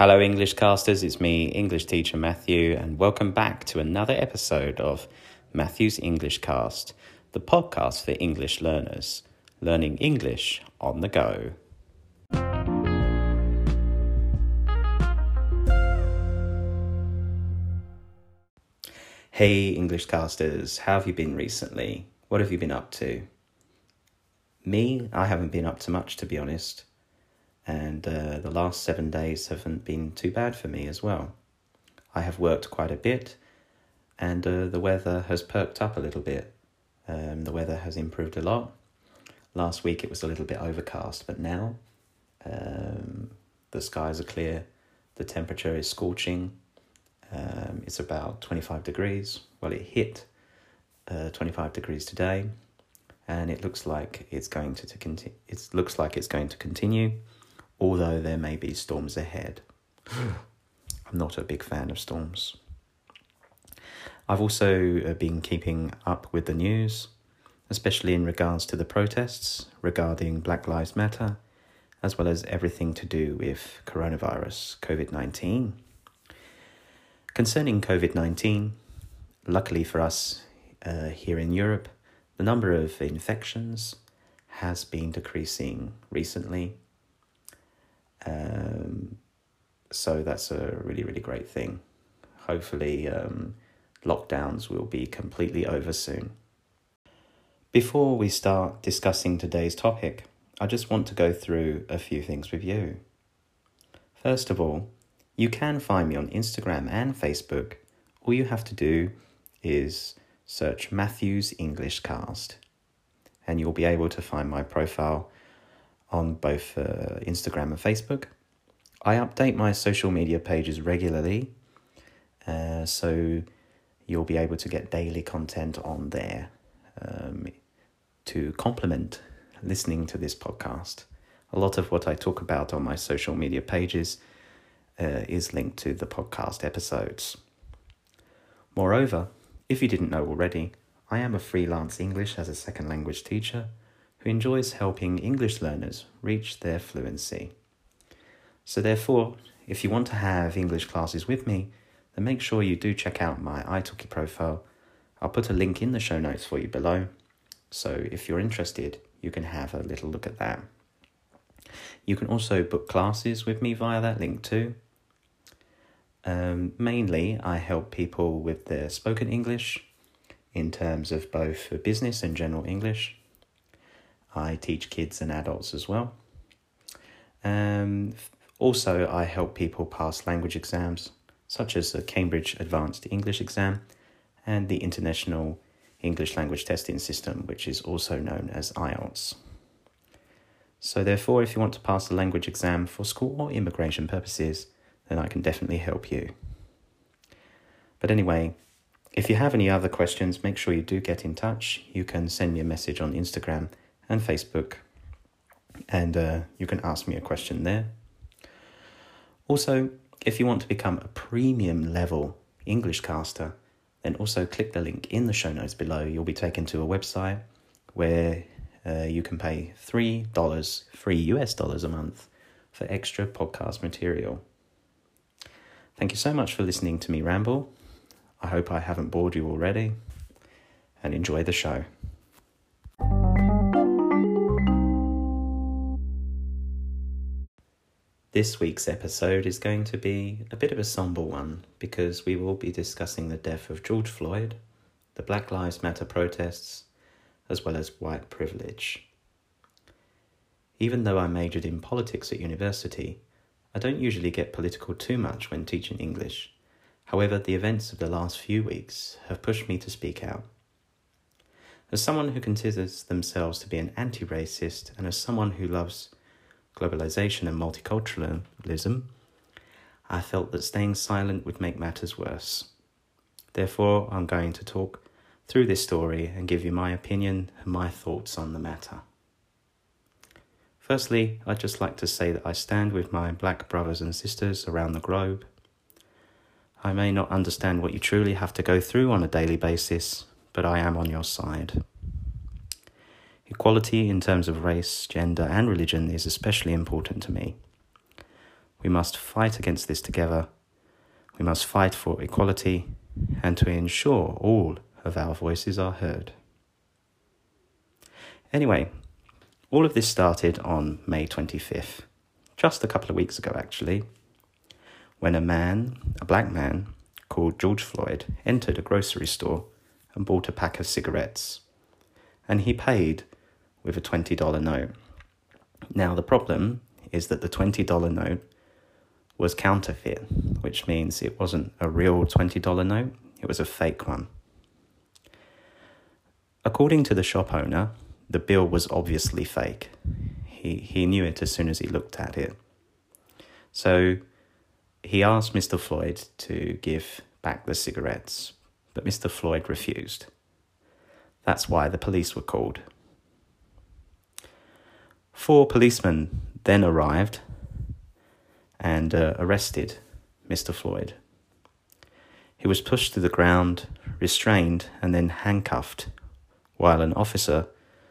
Hello, English casters. It's me, English teacher Matthew, and welcome back to another episode of Matthew's English Cast, the podcast for English learners, learning English on the go. Hey, English casters, how have you been recently? What have you been up to? Me, I haven't been up to much, to be honest and uh, the last seven days haven't been too bad for me as well. I have worked quite a bit, and uh, the weather has perked up a little bit. Um, the weather has improved a lot. Last week it was a little bit overcast, but now um, the skies are clear, the temperature is scorching. Um, it's about 25 degrees. Well, it hit uh, 25 degrees today, and it looks like it's going to, to continue. It looks like it's going to continue although there may be storms ahead. I'm not a big fan of storms. I've also uh, been keeping up with the news, especially in regards to the protests regarding Black Lives Matter, as well as everything to do with coronavirus, COVID 19. Concerning COVID 19, luckily for us uh, here in Europe, the number of infections has been decreasing recently um, so that's a really, really great thing. Hopefully, um, lockdowns will be completely over soon. Before we start discussing today's topic, I just want to go through a few things with you. First of all, you can find me on Instagram and Facebook. All you have to do is search Matthew's English Cast, and you'll be able to find my profile on both uh, Instagram and Facebook. I update my social media pages regularly, uh, so you'll be able to get daily content on there um, to complement listening to this podcast. A lot of what I talk about on my social media pages uh, is linked to the podcast episodes. Moreover, if you didn't know already, I am a freelance English as a second language teacher who enjoys helping English learners reach their fluency. So, therefore, if you want to have English classes with me, then make sure you do check out my italki profile. I'll put a link in the show notes for you below. So, if you're interested, you can have a little look at that. You can also book classes with me via that link too. Um, mainly, I help people with their spoken English in terms of both business and general English. I teach kids and adults as well. Um, also, I help people pass language exams, such as the Cambridge Advanced English exam and the International English Language Testing System, which is also known as IELTS. So, therefore, if you want to pass the language exam for school or immigration purposes, then I can definitely help you. But anyway, if you have any other questions, make sure you do get in touch. You can send me a message on Instagram and Facebook. And uh, you can ask me a question there. Also, if you want to become a premium level English caster, then also click the link in the show notes below. You'll be taken to a website where uh, you can pay $3, free US dollars a month for extra podcast material. Thank you so much for listening to me ramble. I hope I haven't bored you already, and enjoy the show. This week's episode is going to be a bit of a somber one because we will be discussing the death of George Floyd, the Black Lives Matter protests, as well as white privilege. Even though I majored in politics at university, I don't usually get political too much when teaching English. However, the events of the last few weeks have pushed me to speak out. As someone who considers themselves to be an anti racist and as someone who loves globalization and multiculturalism, I felt that staying silent would make matters worse. Therefore, I'm going to talk through this story and give you my opinion and my thoughts on the matter. Firstly, I'd just like to say that I stand with my black brothers and sisters around the globe. I may not understand what you truly have to go through on a daily basis, but I am on your side. Equality in terms of race, gender, and religion is especially important to me. We must fight against this together. We must fight for equality and to ensure all of our voices are heard. Anyway, all of this started on May 25th, just a couple of weeks ago actually, when a man, a black man, called George Floyd entered a grocery store and bought a pack of cigarettes. And he paid with a $20 note. Now, the problem is that the $20 note was counterfeit, which means it wasn't a real $20 note, it was a fake one. According to the shop owner, the bill was obviously fake. He, he knew it as soon as he looked at it. So he asked Mr. Floyd to give back the cigarettes, but Mr. Floyd refused. That's why the police were called. Four policemen then arrived and uh, arrested Mr. Floyd. He was pushed to the ground, restrained, and then handcuffed, while an officer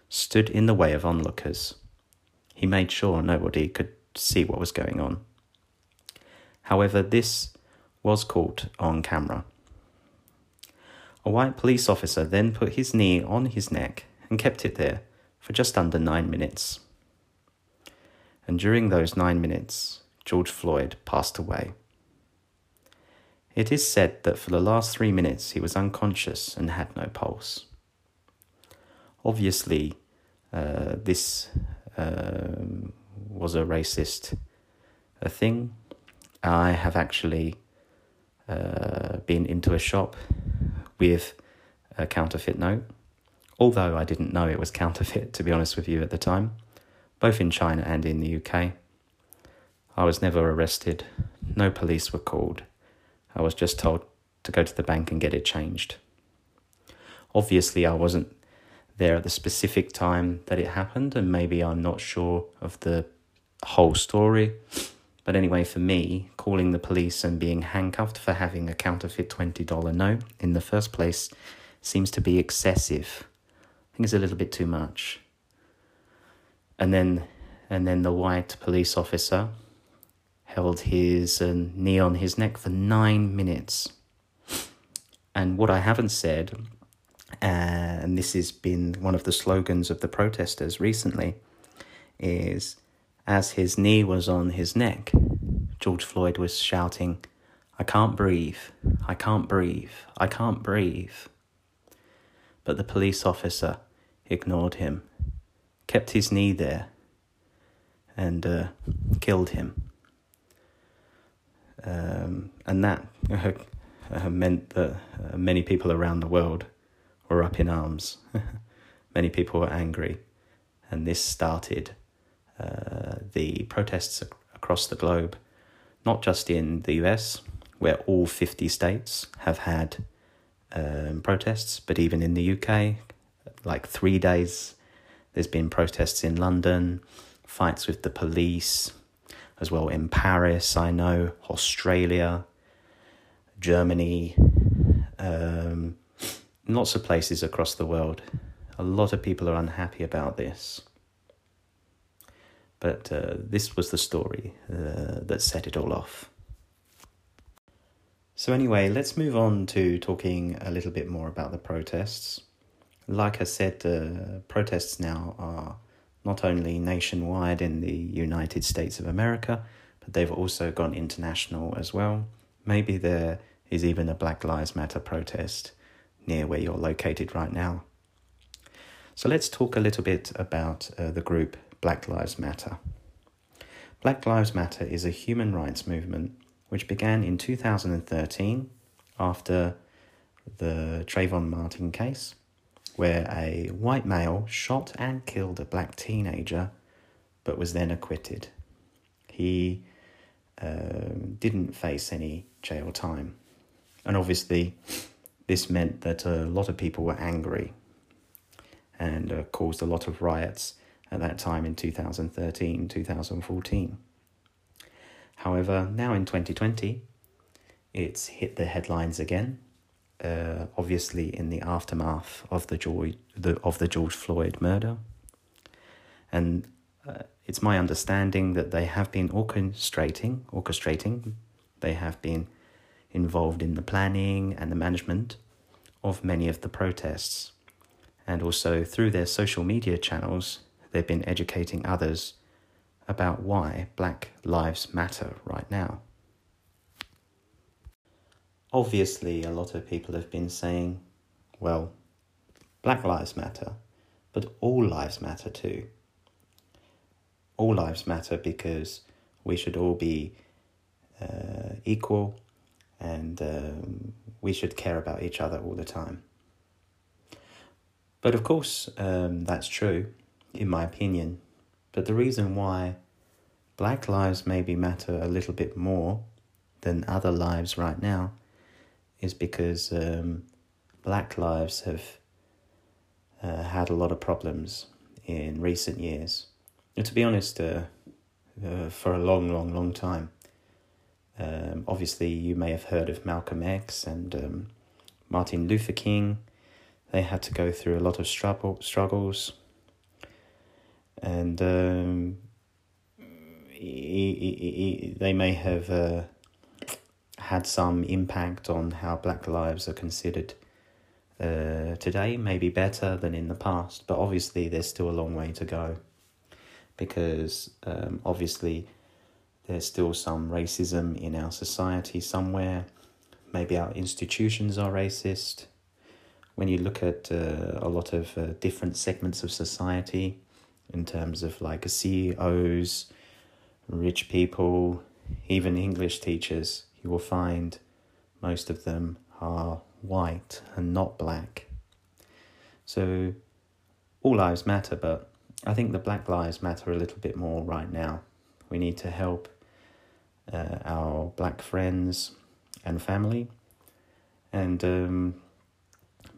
stood in the way of onlookers. He made sure nobody could see what was going on. However, this was caught on camera. A white police officer then put his knee on his neck and kept it there for just under nine minutes. And during those nine minutes, George Floyd passed away. It is said that for the last three minutes he was unconscious and had no pulse. Obviously, uh, this um, was a racist uh, thing. I have actually uh, been into a shop with a counterfeit note, although I didn't know it was counterfeit, to be honest with you, at the time, both in China and in the UK. I was never arrested, no police were called. I was just told to go to the bank and get it changed. Obviously, I wasn't there at the specific time that it happened, and maybe I'm not sure of the whole story. But anyway, for me, calling the police and being handcuffed for having a counterfeit $20 note in the first place seems to be excessive. I think it's a little bit too much. And then, and then the white police officer held his uh, knee on his neck for nine minutes. And what I haven't said, and this has been one of the slogans of the protesters recently, is as his knee was on his neck, George Floyd was shouting, I can't breathe, I can't breathe, I can't breathe. But the police officer ignored him, kept his knee there, and uh, killed him. Um, and that uh, meant that uh, many people around the world were up in arms. many people were angry, and this started uh, the protests ac- across the globe, not just in the US, where all 50 states have had um, protests, but even in the UK, like three days, there's been protests in London, fights with the police, as well in Paris, I know, Australia, Germany, um, lots of places across the world. A lot of people are unhappy about this. But uh, this was the story uh, that set it all off. So, anyway, let's move on to talking a little bit more about the protests. Like I said, uh, protests now are not only nationwide in the United States of America, but they've also gone international as well. Maybe there is even a Black Lives Matter protest near where you're located right now. So let's talk a little bit about uh, the group Black Lives Matter. Black Lives Matter is a human rights movement which began in 2013 after the Trayvon Martin case, where a white male shot and killed a black teenager but was then acquitted. He um, didn't face any jail time. And obviously, this meant that a lot of people were angry and uh, caused a lot of riots at that time in 2013, 2014. However, now in 2020, it's hit the headlines again. Uh, obviously, in the aftermath of the George, the, of the George Floyd murder, and uh, it's my understanding that they have been orchestrating, orchestrating, they have been involved in the planning and the management of many of the protests. And also through their social media channels, they've been educating others about why Black Lives Matter right now. Obviously, a lot of people have been saying, well, Black Lives Matter, but all lives matter too. All lives matter because we should all be uh, equal and um, we should care about each other all the time. But of course, um, that's true, in my opinion. But the reason why black lives maybe matter a little bit more than other lives right now is because um, black lives have uh, had a lot of problems in recent years. And to be honest, uh, uh, for a long, long, long time. Um, obviously, you may have heard of Malcolm X and um, Martin Luther King. They had to go through a lot of struggle, struggles, and um, he, he, he, they may have uh, had some impact on how Black lives are considered uh, today. Maybe better than in the past, but obviously, there's still a long way to go because um, obviously there's still some racism in our society somewhere. Maybe our institutions are racist. When you look at uh, a lot of uh, different segments of society, in terms of like CEOs, rich people, even English teachers, you will find most of them are white and not black. So all lives matter, but I think the black lives matter a little bit more right now. We need to help uh, our black friends and family. And um,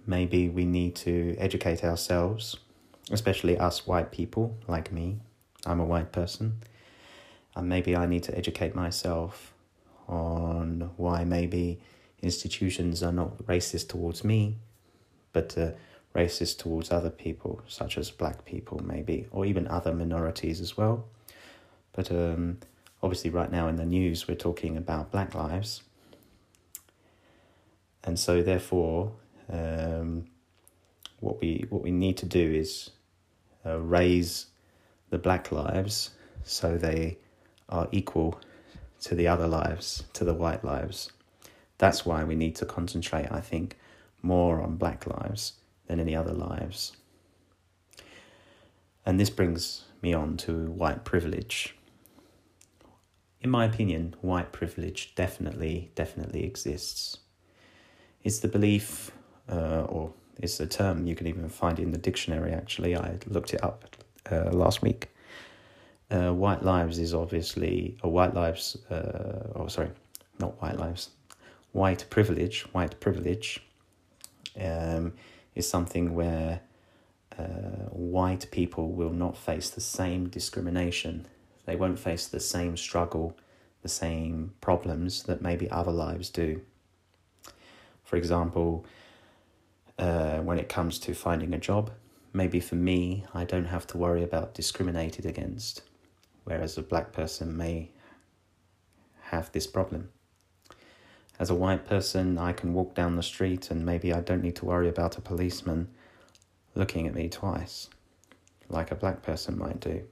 maybe we need to educate ourselves, especially us white people like me. I'm a white person. And maybe I need to educate myself on why maybe institutions are not racist towards me, but uh, racist towards other people, such as black people, maybe, or even other minorities as well. But um, obviously right now in the news we're talking about black lives and so therefore um, what we what we need to do is uh, raise the black lives so they are equal to the other lives to the white lives that's why we need to concentrate i think more on black lives than any other lives and this brings me on to white privilege in my opinion, white privilege definitely, definitely exists. It's the belief, uh, or it's a term you can even find in the dictionary actually. I looked it up uh, last week. Uh, white lives is obviously, or white lives, uh, oh, sorry, not white lives, white privilege, white privilege um, is something where uh, white people will not face the same discrimination they won't face the same struggle, the same problems that maybe other lives do. For example, uh, when it comes to finding a job, maybe for me, I don't have to worry about discriminated against, whereas a black person may have this problem. As a white person, I can walk down the street and maybe I don't need to worry about a policeman looking at me twice, like a black person might do.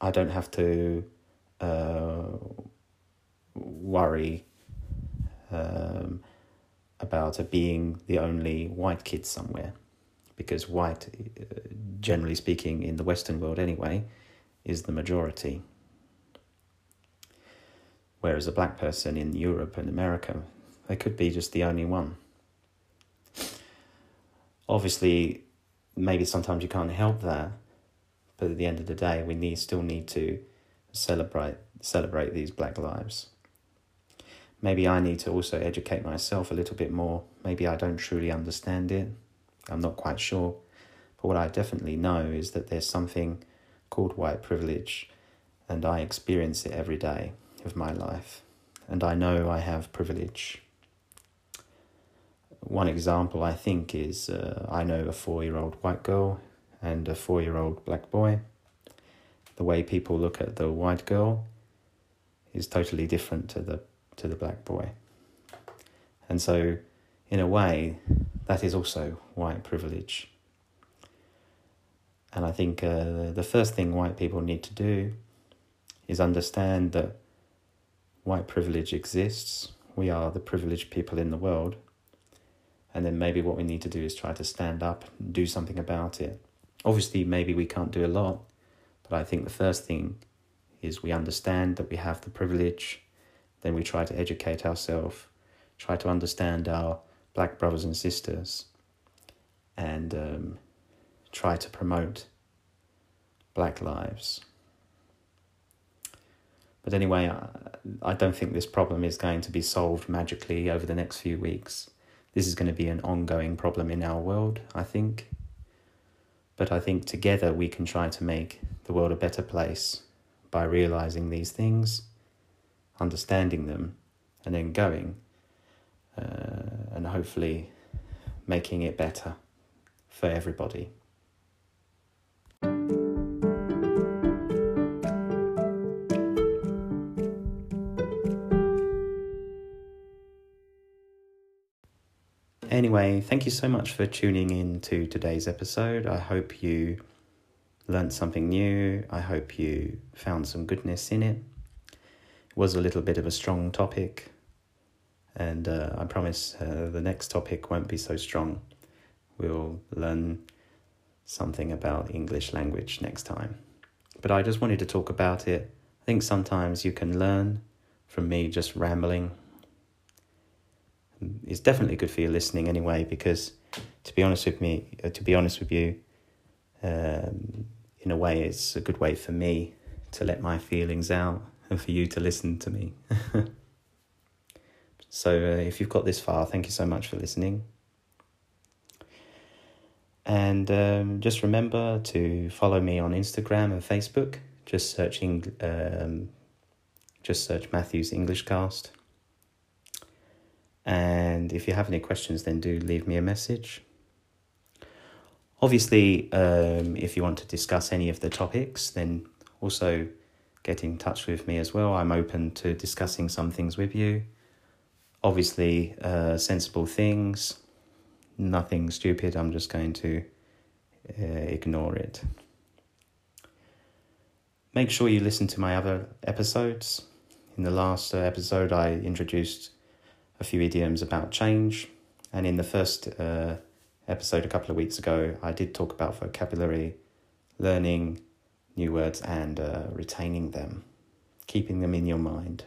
I don't have to uh, worry um, about being the only white kid somewhere because white, uh, generally speaking, in the Western world anyway, is the majority. Whereas a black person in Europe and America, they could be just the only one. Obviously, maybe sometimes you can't help that but at the end of the day, we need still need to celebrate celebrate these black lives. Maybe I need to also educate myself a little bit more. Maybe I don't truly understand it. I'm not quite sure. But what I definitely know is that there's something called white privilege, and I experience it every day of my life. And I know I have privilege. One example I think is uh, I know a four year old white girl and a four year old black boy. the way people look at the white girl is totally different to the to the black boy. And so in a way that is also white privilege. And I think uh, the first thing white people need to do is understand that white privilege exists. We are the privileged people in the world. And then maybe what we need to do is try to stand up and do something about it. Obviously, maybe we can't do a lot, but I think the first thing is we understand that we have the privilege, then we try to educate ourselves, try to understand our black brothers and sisters, and um, try to promote black lives. But anyway, I, I don't think this problem is going to be solved magically over the next few weeks. This is going to be an ongoing problem in our world, I think. But I think together we can try to make the world a better place by realizing these things, understanding them, and then going uh, hopefully making it better for everybody. Anyway, thank you so much for tuning in to today's episode. I hope you learned something new. I hope you found some goodness in it. It was a little bit of a strong topic, and uh, I promise uh, the next topic won't be so strong. We'll learn something about English language next time. But I just wanted to talk about it. I think sometimes you can learn from me just rambling It's definitely good for your listening anyway. Because to be honest with me, uh, to be honest with you, um, in a way, it's a good way for me to let my feelings out and for you to listen to me. so uh, if you've got this far, thank you so much for listening. And um, just remember to follow me on Instagram and Facebook. Just searching, um, just search Matthew's English Cast. And if you have any questions, then do leave me a message. Obviously, um, if you want to discuss any of the topics, then also get in touch with me as well. I'm open to discussing some things with you. Obviously, uh, sensible things, nothing stupid. I'm just going to uh, ignore it. Make sure you listen to my other episodes. In the last uh, episode, I introduced a few idioms about change. And in the first uh, episode a couple of weeks ago, I did talk about vocabulary, learning new words, and uh, retaining them, keeping them in your mind.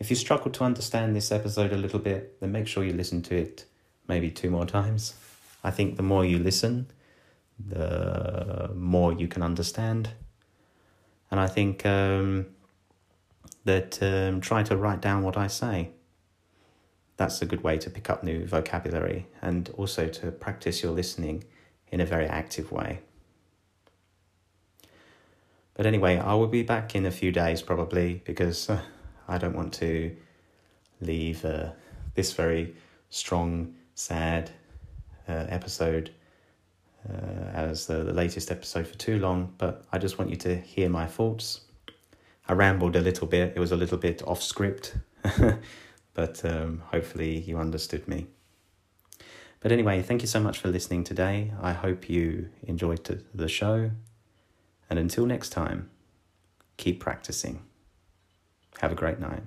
If you struggle to understand this episode a little bit, then make sure you listen to it maybe two more times. I think the more you listen, the more you can understand. And I think um, that um, try to write down what I say. That's a good way to pick up new vocabulary and also to practice your listening in a very active way. But anyway, I will be back in a few days probably because uh, I don't want to leave uh, this very strong, sad uh, episode uh, as the, the latest episode for too long. But I just want you to hear my thoughts I rambled a little bit. It was a little bit off script, but um, hopefully you understood me. But anyway, thank you so much for listening today. I hope you enjoyed the show. And until next time, keep practicing. Have a great night.